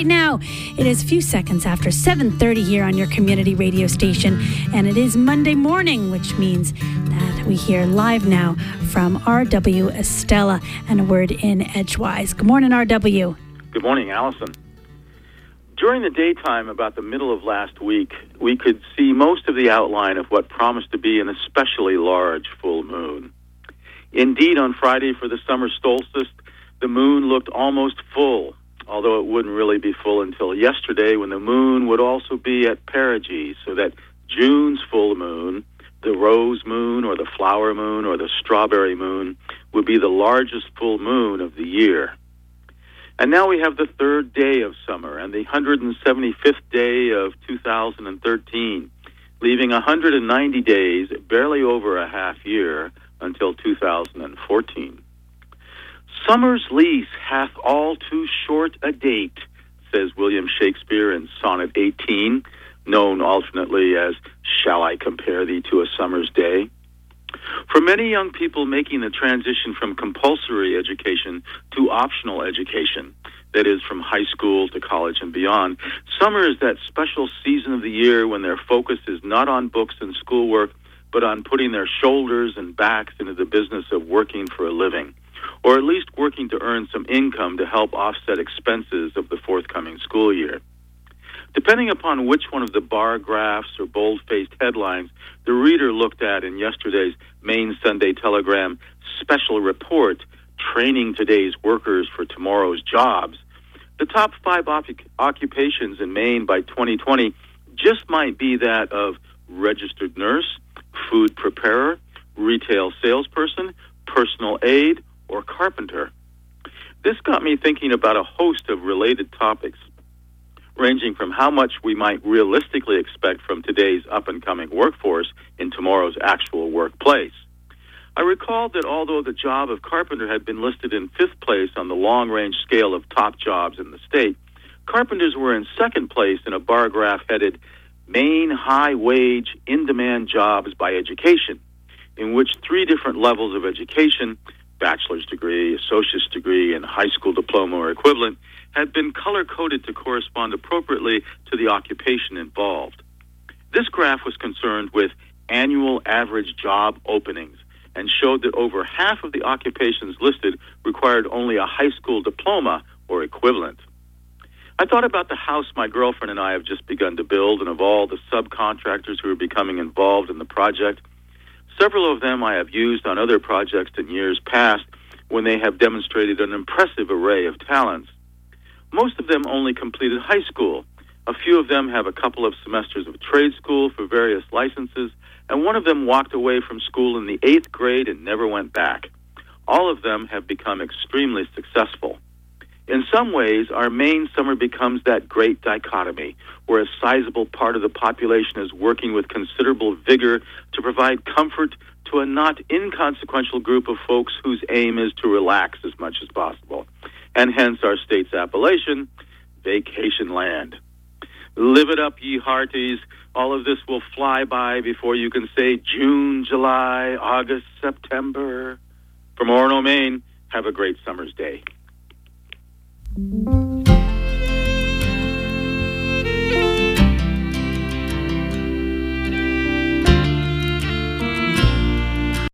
right now, it is a few seconds after 7:30 here on your community radio station, and it is Monday morning, which means that we hear live now from RW Estela and a word in Edgewise. Good morning, RW. Good morning, Allison. During the daytime, about the middle of last week, we could see most of the outline of what promised to be an especially large full moon. Indeed, on Friday for the summer solstice, the moon looked almost full, although it wouldn't really be full until yesterday when the moon would also be at perigee, so that June's full moon, the rose moon or the flower moon or the strawberry moon, would be the largest full moon of the year. And now we have the third day of summer and the 175th day of 2013, leaving 190 days, barely over a half year, until 2014. Summer's lease hath all too short a date, says William Shakespeare in Sonnet 18, known alternately as Shall I Compare Thee to a Summer's Day? For many young people making the transition from compulsory education to optional education, that is, from high school to college and beyond, summer is that special season of the year when their focus is not on books and schoolwork, but on putting their shoulders and backs into the business of working for a living, or at least working to earn some income to help offset expenses of the forthcoming school year. Depending upon which one of the bar graphs or bold faced headlines the reader looked at in yesterday's Maine Sunday Telegram special report, Training Today's Workers for Tomorrow's Jobs, the top five op- occupations in Maine by 2020 just might be that of registered nurse, food preparer, retail salesperson, personal aide, or carpenter. This got me thinking about a host of related topics, ranging from how much we might realistically expect from today's up and coming workforce in tomorrow's actual workplace. I recalled that although the job of carpenter had been listed in fifth place on the long range scale of top jobs in the state, carpenters were in second place in a bar graph headed Maine high wage, in demand jobs by education, in which three different levels of education bachelor's degree, associate's degree, and high school diploma or equivalent had been color coded to correspond appropriately to the occupation involved. This graph was concerned with annual average job openings and showed that over half of the occupations listed required only a high school diploma or equivalent. I thought about the house my girlfriend and I have just begun to build and of all the subcontractors who are becoming involved in the project. Several of them I have used on other projects in years past when they have demonstrated an impressive array of talents. Most of them only completed high school. A few of them have a couple of semesters of trade school for various licenses, and one of them walked away from school in the eighth grade and never went back. All of them have become extremely successful. In some ways, our Maine summer becomes that great dichotomy where a sizable part of the population is working with considerable vigor to provide comfort to a not inconsequential group of folks whose aim is to relax as much as possible. And hence our state's appellation, Vacation Land. Live it up, ye hearties. All of this will fly by before you can say June, July, August, September. From Orono, Maine, have a great summer's day. Thank you.